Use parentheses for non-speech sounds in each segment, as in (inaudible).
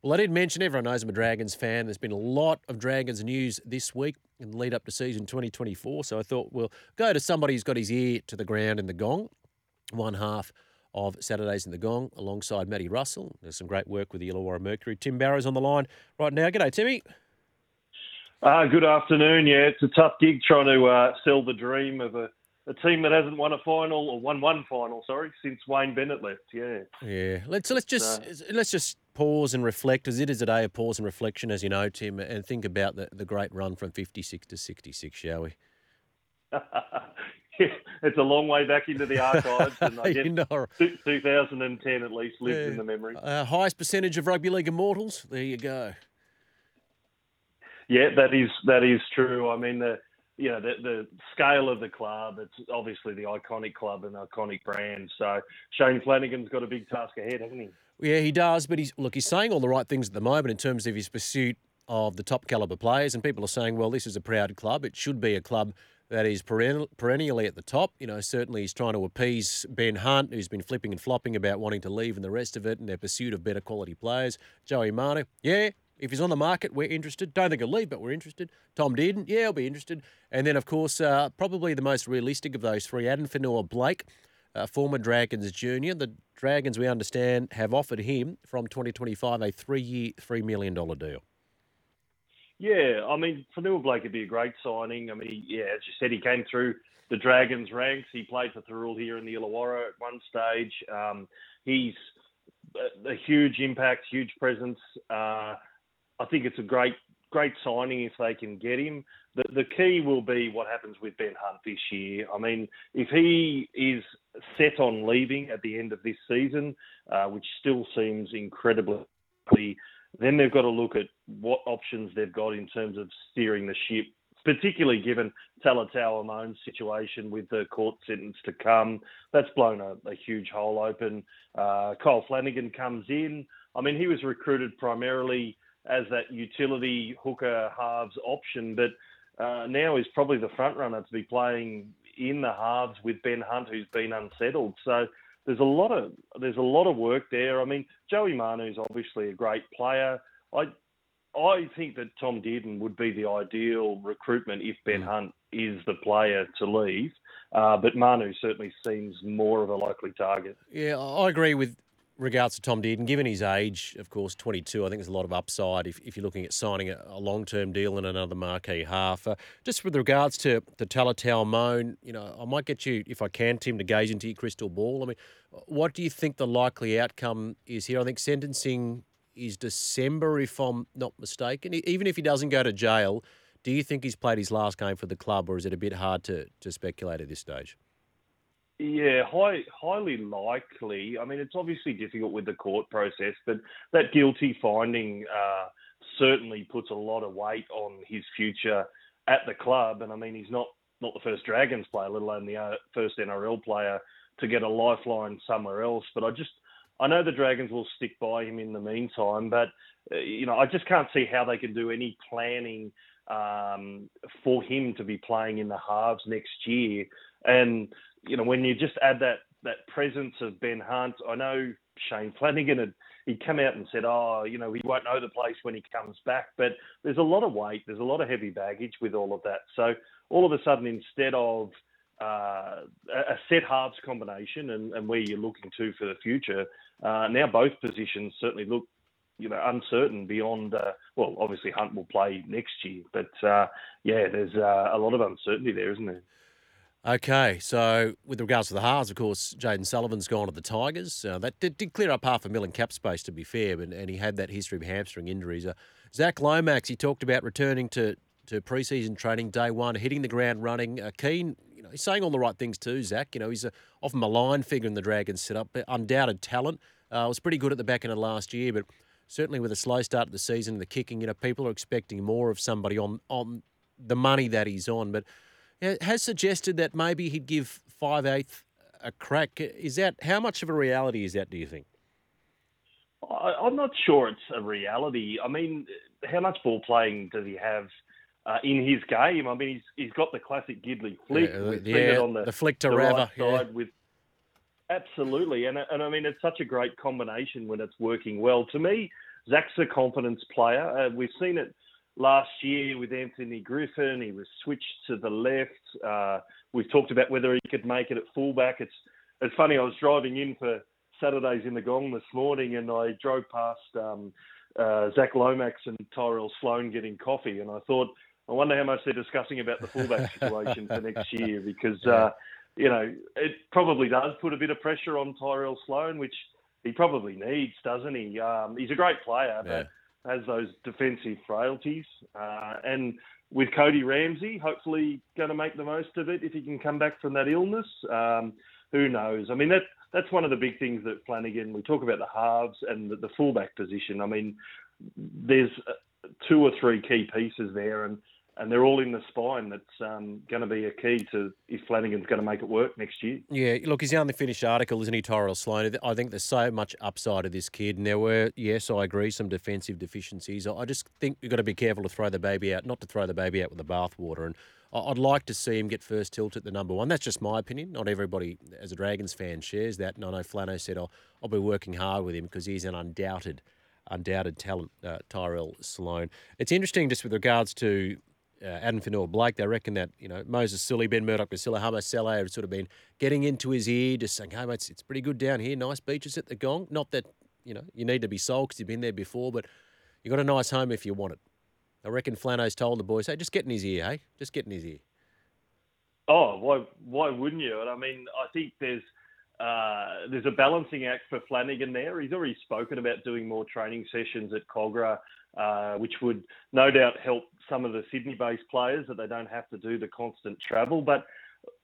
Well, I did mention everyone knows I'm a Dragons fan. There's been a lot of Dragons news this week in the lead up to season 2024. So I thought we'll go to somebody who's got his ear to the ground in the gong. One half of Saturdays in the Gong alongside Matty Russell. There's some great work with the Illawarra Mercury. Tim Barrow's on the line right now. G'day, Timmy. Uh, good afternoon. Yeah, it's a tough gig trying to uh, sell the dream of a, a team that hasn't won a final or won one final, sorry, since Wayne Bennett left. Yeah. Yeah. Let's let's just uh, let's just pause and reflect, as it is a day of pause and reflection, as you know, Tim, and think about the, the great run from 56 to 66, shall we? (laughs) it's a long way back into the archives, (laughs) and I guess you know. 2010 at least lives in the memory. Uh, highest percentage of rugby league immortals. There you go. Yeah, that is that is true. I mean, the you know the, the scale of the club. It's obviously the iconic club and iconic brand. So Shane Flanagan's got a big task ahead, hasn't he? Yeah, he does. But he's look, he's saying all the right things at the moment in terms of his pursuit of the top caliber players, and people are saying, well, this is a proud club. It should be a club that is perennially at the top. You know, certainly he's trying to appease Ben Hunt, who's been flipping and flopping about wanting to leave and the rest of it, and their pursuit of better quality players. Joey Manu, yeah, if he's on the market, we're interested. Don't think he'll leave, but we're interested. Tom Dearden, yeah, I'll be interested. And then, of course, uh, probably the most realistic of those three, Addin Fonua-Blake, uh, former Dragons junior. The Dragons, we understand, have offered him from 2025 a three-year, $3 million deal. Yeah, I mean, Fonua-Blake would be a great signing. I mean, yeah, as you said, he came through the Dragons ranks. He played for Thirroul here in the Illawarra at one stage. Um, he's a, a, huge impact, huge presence. Uh, I think it's a great, great signing if they can get him. The, the key will be what happens with Ben Hunt this year. I mean, if he is set on leaving at the end of this season, uh, which still seems incredibly then they've got to look at what options they've got in terms of steering the ship, particularly given Talatau Amone's situation with the court sentence to come. That's blown a, a huge hole open. Uh, Kyle Flanagan comes in. I mean, he was recruited primarily as that utility hooker halves option, but uh, now is probably the front runner to be playing in the halves with Ben Hunt, who's been unsettled. So there's a lot of there's a lot of work there. I mean, Joey Manu is obviously a great player. I I think that Tom Dearden would be the ideal recruitment if Ben mm. Hunt is the player to leave. Uh, but Manu certainly seems more of a likely target. Yeah, I agree with regards to Tom Dearden, given his age, of course, 22, I think there's a lot of upside if, if you're looking at signing a, a long term deal and another marquee half. Uh, just with regards to the Talatau Amone, you know, I might get you, if I can, Tim, to gaze into your crystal ball. I mean, what do you think the likely outcome is here? I think sentencing is December, if I'm not mistaken. Even if he doesn't go to jail, do you think he's played his last game for the club, or is it a bit hard to, to speculate at this stage? Yeah, high, highly likely. I mean, it's obviously difficult with the court process, but that guilty finding uh, certainly puts a lot of weight on his future at the club. And I mean, he's not not the first Dragons player, let alone the uh, first NRL player to get a lifeline somewhere else. But I just, I know the Dragons will stick by him in the meantime, but uh, you know, I just can't see how they can do any planning um, for him to be playing in the halves next year. And you know, when you just add that that presence of Ben Hunt, I know Shane Flanagan had he'd come out and said, oh, you know, he won't know the place when he comes back. But there's a lot of weight, there's a lot of heavy baggage with all of that. So all of a sudden, instead of uh, a set halves combination and, and, where you're looking to for the future, uh, now both positions certainly look you know uncertain beyond. Uh, well, obviously Hunt will play next year, but uh, yeah, there's uh, a lot of uncertainty there, isn't there? Okay, so with regards to the halves, of course, Jayden Sullivan's gone to the Tigers. Uh, that did, did, clear up half a million cap space, to be fair, but, and he had that history of hamstring injuries. Uh, Zach Lomax, he talked about returning to, to preseason training day one, hitting the ground running. Uh, keen, you know, he's saying all the right things too, Zach. You know, he's a often maligned figure in the Dragons setup, but undoubted talent. Uh, was pretty good at the back end of last year, but certainly with a slow start to the season, the kicking, you know, people are expecting more of somebody on on the money that he's on, but has suggested that maybe he'd give five eighth a crack. Is that how much of a reality is that? Do you think? I, am not sure it's a reality. I mean, how much ball playing does he have uh, in his game? I mean, he's he's got the classic Gidley flick. Yeah, We've yeah on the, the flick to the Rava, right yeah. with absolutely, and and I mean, it's such a great combination when it's working well. To me, Zach's a confidence player. Uh, we've seen it last year with Anthony Griffin. He was switched to the left. Uh, we've talked about whether he could make it at fullback. It's it's funny. I was driving in for Saturdays in the Gong this morning, and I drove past um, uh, Zach Lomax and Tyrell Sloan getting coffee, and I thought, I wonder how much they're discussing about the fullback (laughs) situation for next year because. Uh, you know, it probably does put a bit of pressure on Tyrell Sloan, which he probably needs, doesn't he? Um, he's a great player, yeah. but has those defensive frailties. Uh, and with Cody Ramsey, hopefully going to make the most of it if he can come back from that illness. Um, who knows? I mean, that that's one of the big things that Flanagan. We talk about the halves and the, the fullback position. I mean, there's uh, two or three key pieces there, and and they're all in the spine. That's um, going to be a key to if Flanagan's going to make it work next year. Yeah, look, he's the finished article, isn't he, Tyrell Sloan? I think there's so much upside of this kid, and there were, yes, I agree, some defensive deficiencies. I just think you've got to be careful to throw the baby out, not to throw the baby out with the bathwater. And I'd like to see him get first tilt at the number one. That's just my opinion. Not everybody, as a Dragons fan, shares that. And I know Flano said, I'll, I'll be working hard with him because he's an undoubted undoubted talent, uh, Tyrell Sloan. It's interesting just with regards to uh, Addin Fonua-Blake, they reckon that, you know, Moses Suli, Ben Murdoch, Basila, Hame Sele have sort of been getting into his ear, just saying, hey, mate, it's, it's pretty good down here. Nice beaches at the Gong. Not that, you know, you need to be sold because you've been there before, but you've got a nice home if you want it. I reckon Flano's told the boys, hey, just get in his ear, hey? Just get in his ear. Oh, why, why wouldn't you? And I mean, I think there's uh, there's a balancing act for Flanagan there. He's already spoken about doing more training sessions at Kogarah, uh, which would no doubt help some of the Sydney-based players that they don't have to do the constant travel. But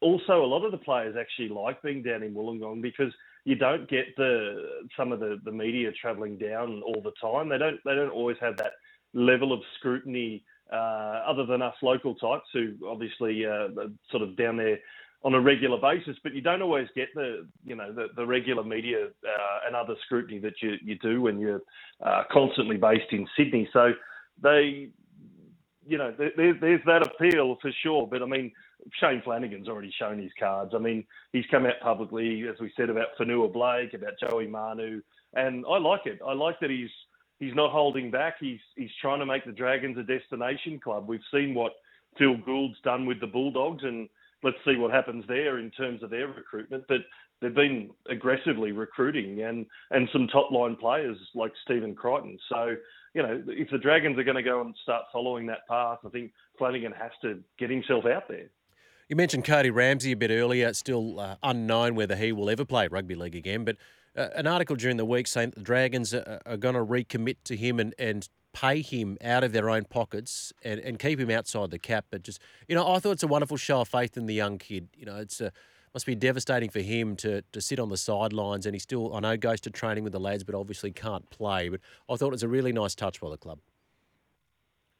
also, a lot of the players actually like being down in Wollongong because you don't get the some of the, the media travelling down all the time. They don't they don't always have that level of scrutiny. Uh, other than us local types who obviously uh, sort of down there on a regular basis, but you don't always get the you know the, the regular media uh, and other scrutiny that you, you do when you're uh, constantly based in Sydney. So they, you know, there, there's that appeal for sure. But I mean, Shane Flanagan's already shown his cards. I mean, he's come out publicly, as we said about Fonua-Blake, about Joey Manu, and I like it. I like that he's he's not holding back. He's he's trying to make the Dragons a destination club. We've seen what Phil Gould's done with the Bulldogs and let's see what happens there in terms of their recruitment. But they've been aggressively recruiting and and some top line players like Stephen Crichton. So you know, if the Dragons are going to go and start following that path, I think Flanagan has to get himself out there. You mentioned Cody Ramsey a bit earlier. Still uh, unknown whether he will ever play rugby league again, but. Uh, an article during the week saying the Dragons are, are going to recommit to him and, and pay him out of their own pockets and, and keep him outside the cap. But just, you know, I thought it's a wonderful show of faith in the young kid. You know, it's a, must be devastating for him to, to sit on the sidelines and he still, I know, goes to training with the lads, but obviously can't play. But I thought it was a really nice touch by the club.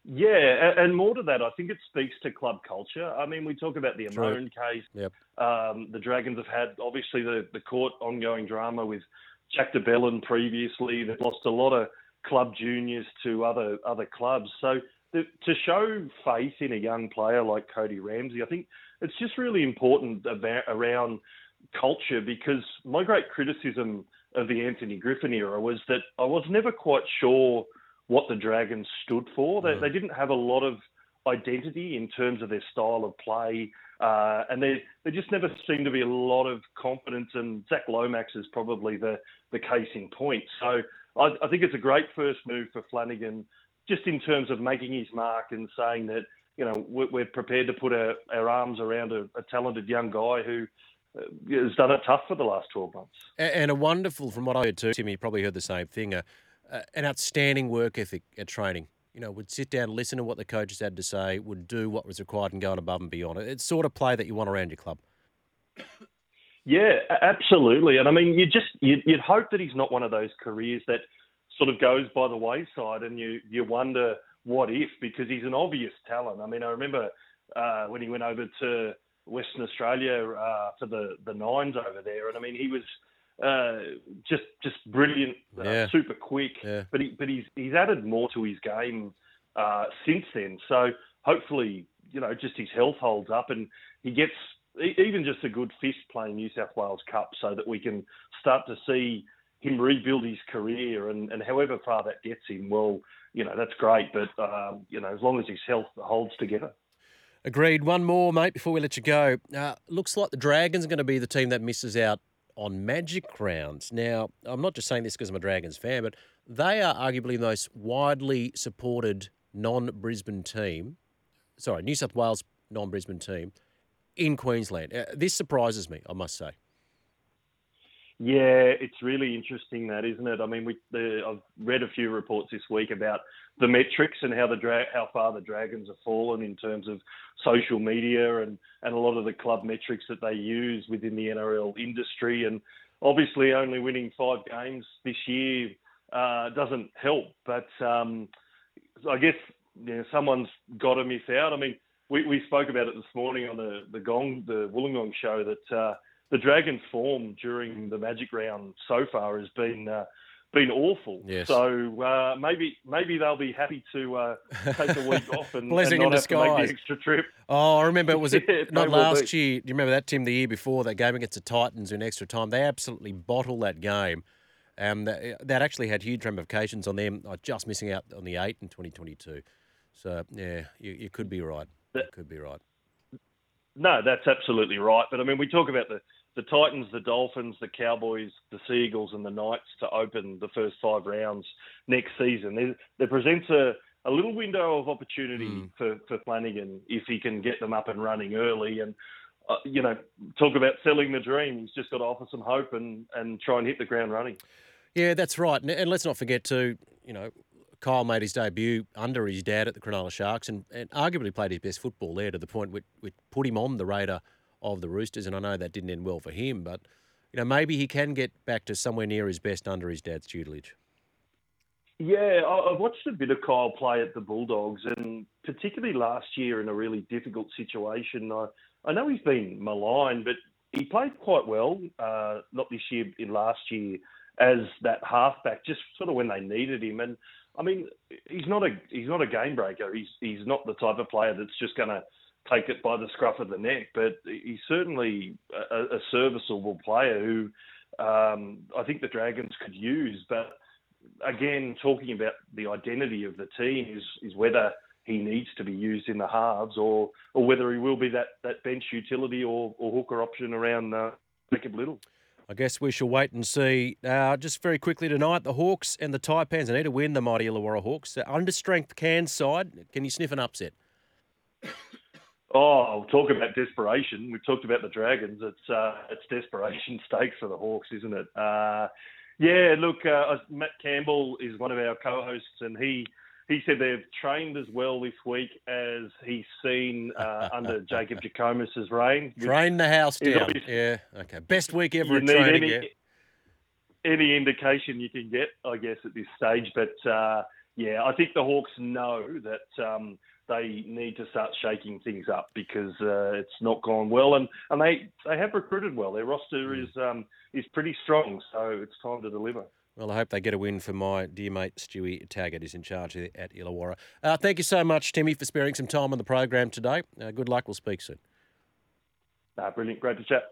Yeah, and more to that, I think it speaks to club culture. I mean, we talk about the Amone case. Yep. Um, the Dragons have had obviously the, the court ongoing drama with Jack de Belin previously. They've lost a lot of club juniors to other other clubs. So the, to show faith in a young player like Cody Ramsey, I think it's just really important about, around culture because my great criticism of the Anthony Griffin era was that I was never quite sure what the Dragons stood for. They, mm. they didn't have a lot of identity in terms of their style of play. Uh, and there, there just never seemed to be a lot of confidence, and Zach Lomax is probably the, the case in point. So I, I think it's a great first move for Flanagan, just in terms of making his mark and saying that you know we're prepared to put our, our arms around a, a talented young guy who uh, has done it tough for the last 12 months. And a wonderful, from what I heard too, Timmy, you probably heard the same thing, uh, uh, an outstanding work ethic at training. You know, would sit down, listen to what the coaches had to say, would do what was required and go on above and beyond. It's sort of play that you want around your club. Yeah, absolutely. And I mean, you just you'd, you'd hope that he's not one of those careers that sort of goes by the wayside, and you you wonder what if because he's an obvious talent. I mean, I remember uh, when he went over to Western Australia uh, for the the nines over there, and I mean, he was uh, just just brilliant, uh, yeah. super quick. Yeah. But he but he's he's added more to his game uh, since then. So hopefully, you know, just his health holds up and he gets even just a good fist playing New South Wales Cup so that we can start to see him rebuild his career, and, and however far that gets him, well, you know, that's great. But um, you know, as long as his health holds together. Agreed. One more, mate, before we let you go. Uh, looks like the Dragons are going to be the team that misses out on Magic rounds. Now, I'm not just saying this because I'm a Dragons fan, but they are arguably the most widely supported non Brisbane team. Sorry, New South Wales non Brisbane team in Queensland. Uh, this surprises me, I must say. Yeah, it's really interesting that, isn't it? I mean, we the, I've read a few reports this week about the metrics and how the dra- how far the Dragons have fallen in terms of social media and and a lot of the club metrics that they use within the NRL industry. And obviously, only winning five games this year uh, doesn't help. But um, I guess you know, someone's got to miss out. I mean, we, we spoke about it this morning on the the Gong the Wollongong show that. Uh, the Dragons' form during the Magic round so far has been uh, been awful. Yes. So uh, maybe maybe they'll be happy to uh, take a week off and, (laughs) Blessing and not in have to make the extra trip. Oh, I remember. Was it (laughs) Yeah, not last year? Do you remember that Tim? The year before that game against the Titans in extra time, they absolutely bottled that game. Um, that, that actually had huge ramifications on them. just missing out on the eight in 2022. So yeah, you, you could be right. You That- could be right. No, that's absolutely right. But I mean, we talk about the the Titans, the Dolphins, the Cowboys, the Seagulls, and the Knights to open the first five rounds next season. There, there presents a, a little window of opportunity Mm. for, for Flanagan if he can get them up and running early. And, uh, you know, talk about selling the dream. He's just got to offer some hope and, and try and hit the ground running. Yeah, that's right. And, and let's not forget too. You know, Kyle made his debut under his dad at the Cronulla Sharks, and, and arguably played his best football there to the point which, which put him on the radar of the Roosters. And I know that didn't end well for him, but you know maybe he can get back to somewhere near his best under his dad's tutelage. Yeah, I've watched a bit of Kyle play at the Bulldogs, and particularly last year in a really difficult situation. I, I know he's been maligned, but he played quite well. Uh, not this year, in last year, as that halfback, just sort of when they needed him. And I mean, he's not a he's not a game breaker. He's he's not the type of player that's just going to take it by the scruff of the neck. But he's certainly a, a serviceable player who um, I think the Dragons could use, but again, talking about the identity of the team is is whether he needs to be used in the halves or or whether he will be that, that bench utility or, or hooker option around uh, Jacob Liddle. I guess we shall wait and see. Uh, just very quickly tonight, the Hawks and the Taipans. They need to win the mighty Illawarra Hawks. Uh, understrength Cairns side. Can you sniff an upset? Oh, talk about desperation. We've talked about the Dragons. It's uh, it's desperation (laughs) stakes for the Hawks, isn't it? Uh, yeah, look, uh, Matt Campbell is one of our co-hosts, and he he said they've trained as well this week as he's seen uh, (laughs) under Jacob Jackomos's reign. Train the house down. Yeah. Okay. Best week ever need training. any, yeah. any indication you can get, I guess, at this stage. But uh, yeah, I think the Hawks know that um, they need to start shaking things up because uh, it's not gone well, and, and they they have recruited well. Their roster Mm. is um, is pretty strong, so it's time to deliver. Well, I hope they get a win for my dear mate Stewie Taggart, who's in charge at Illawarra. Uh, thank you so much, Timmy, for sparing some time on the program today. Uh, good luck. We'll speak soon. Uh, brilliant, great to chat.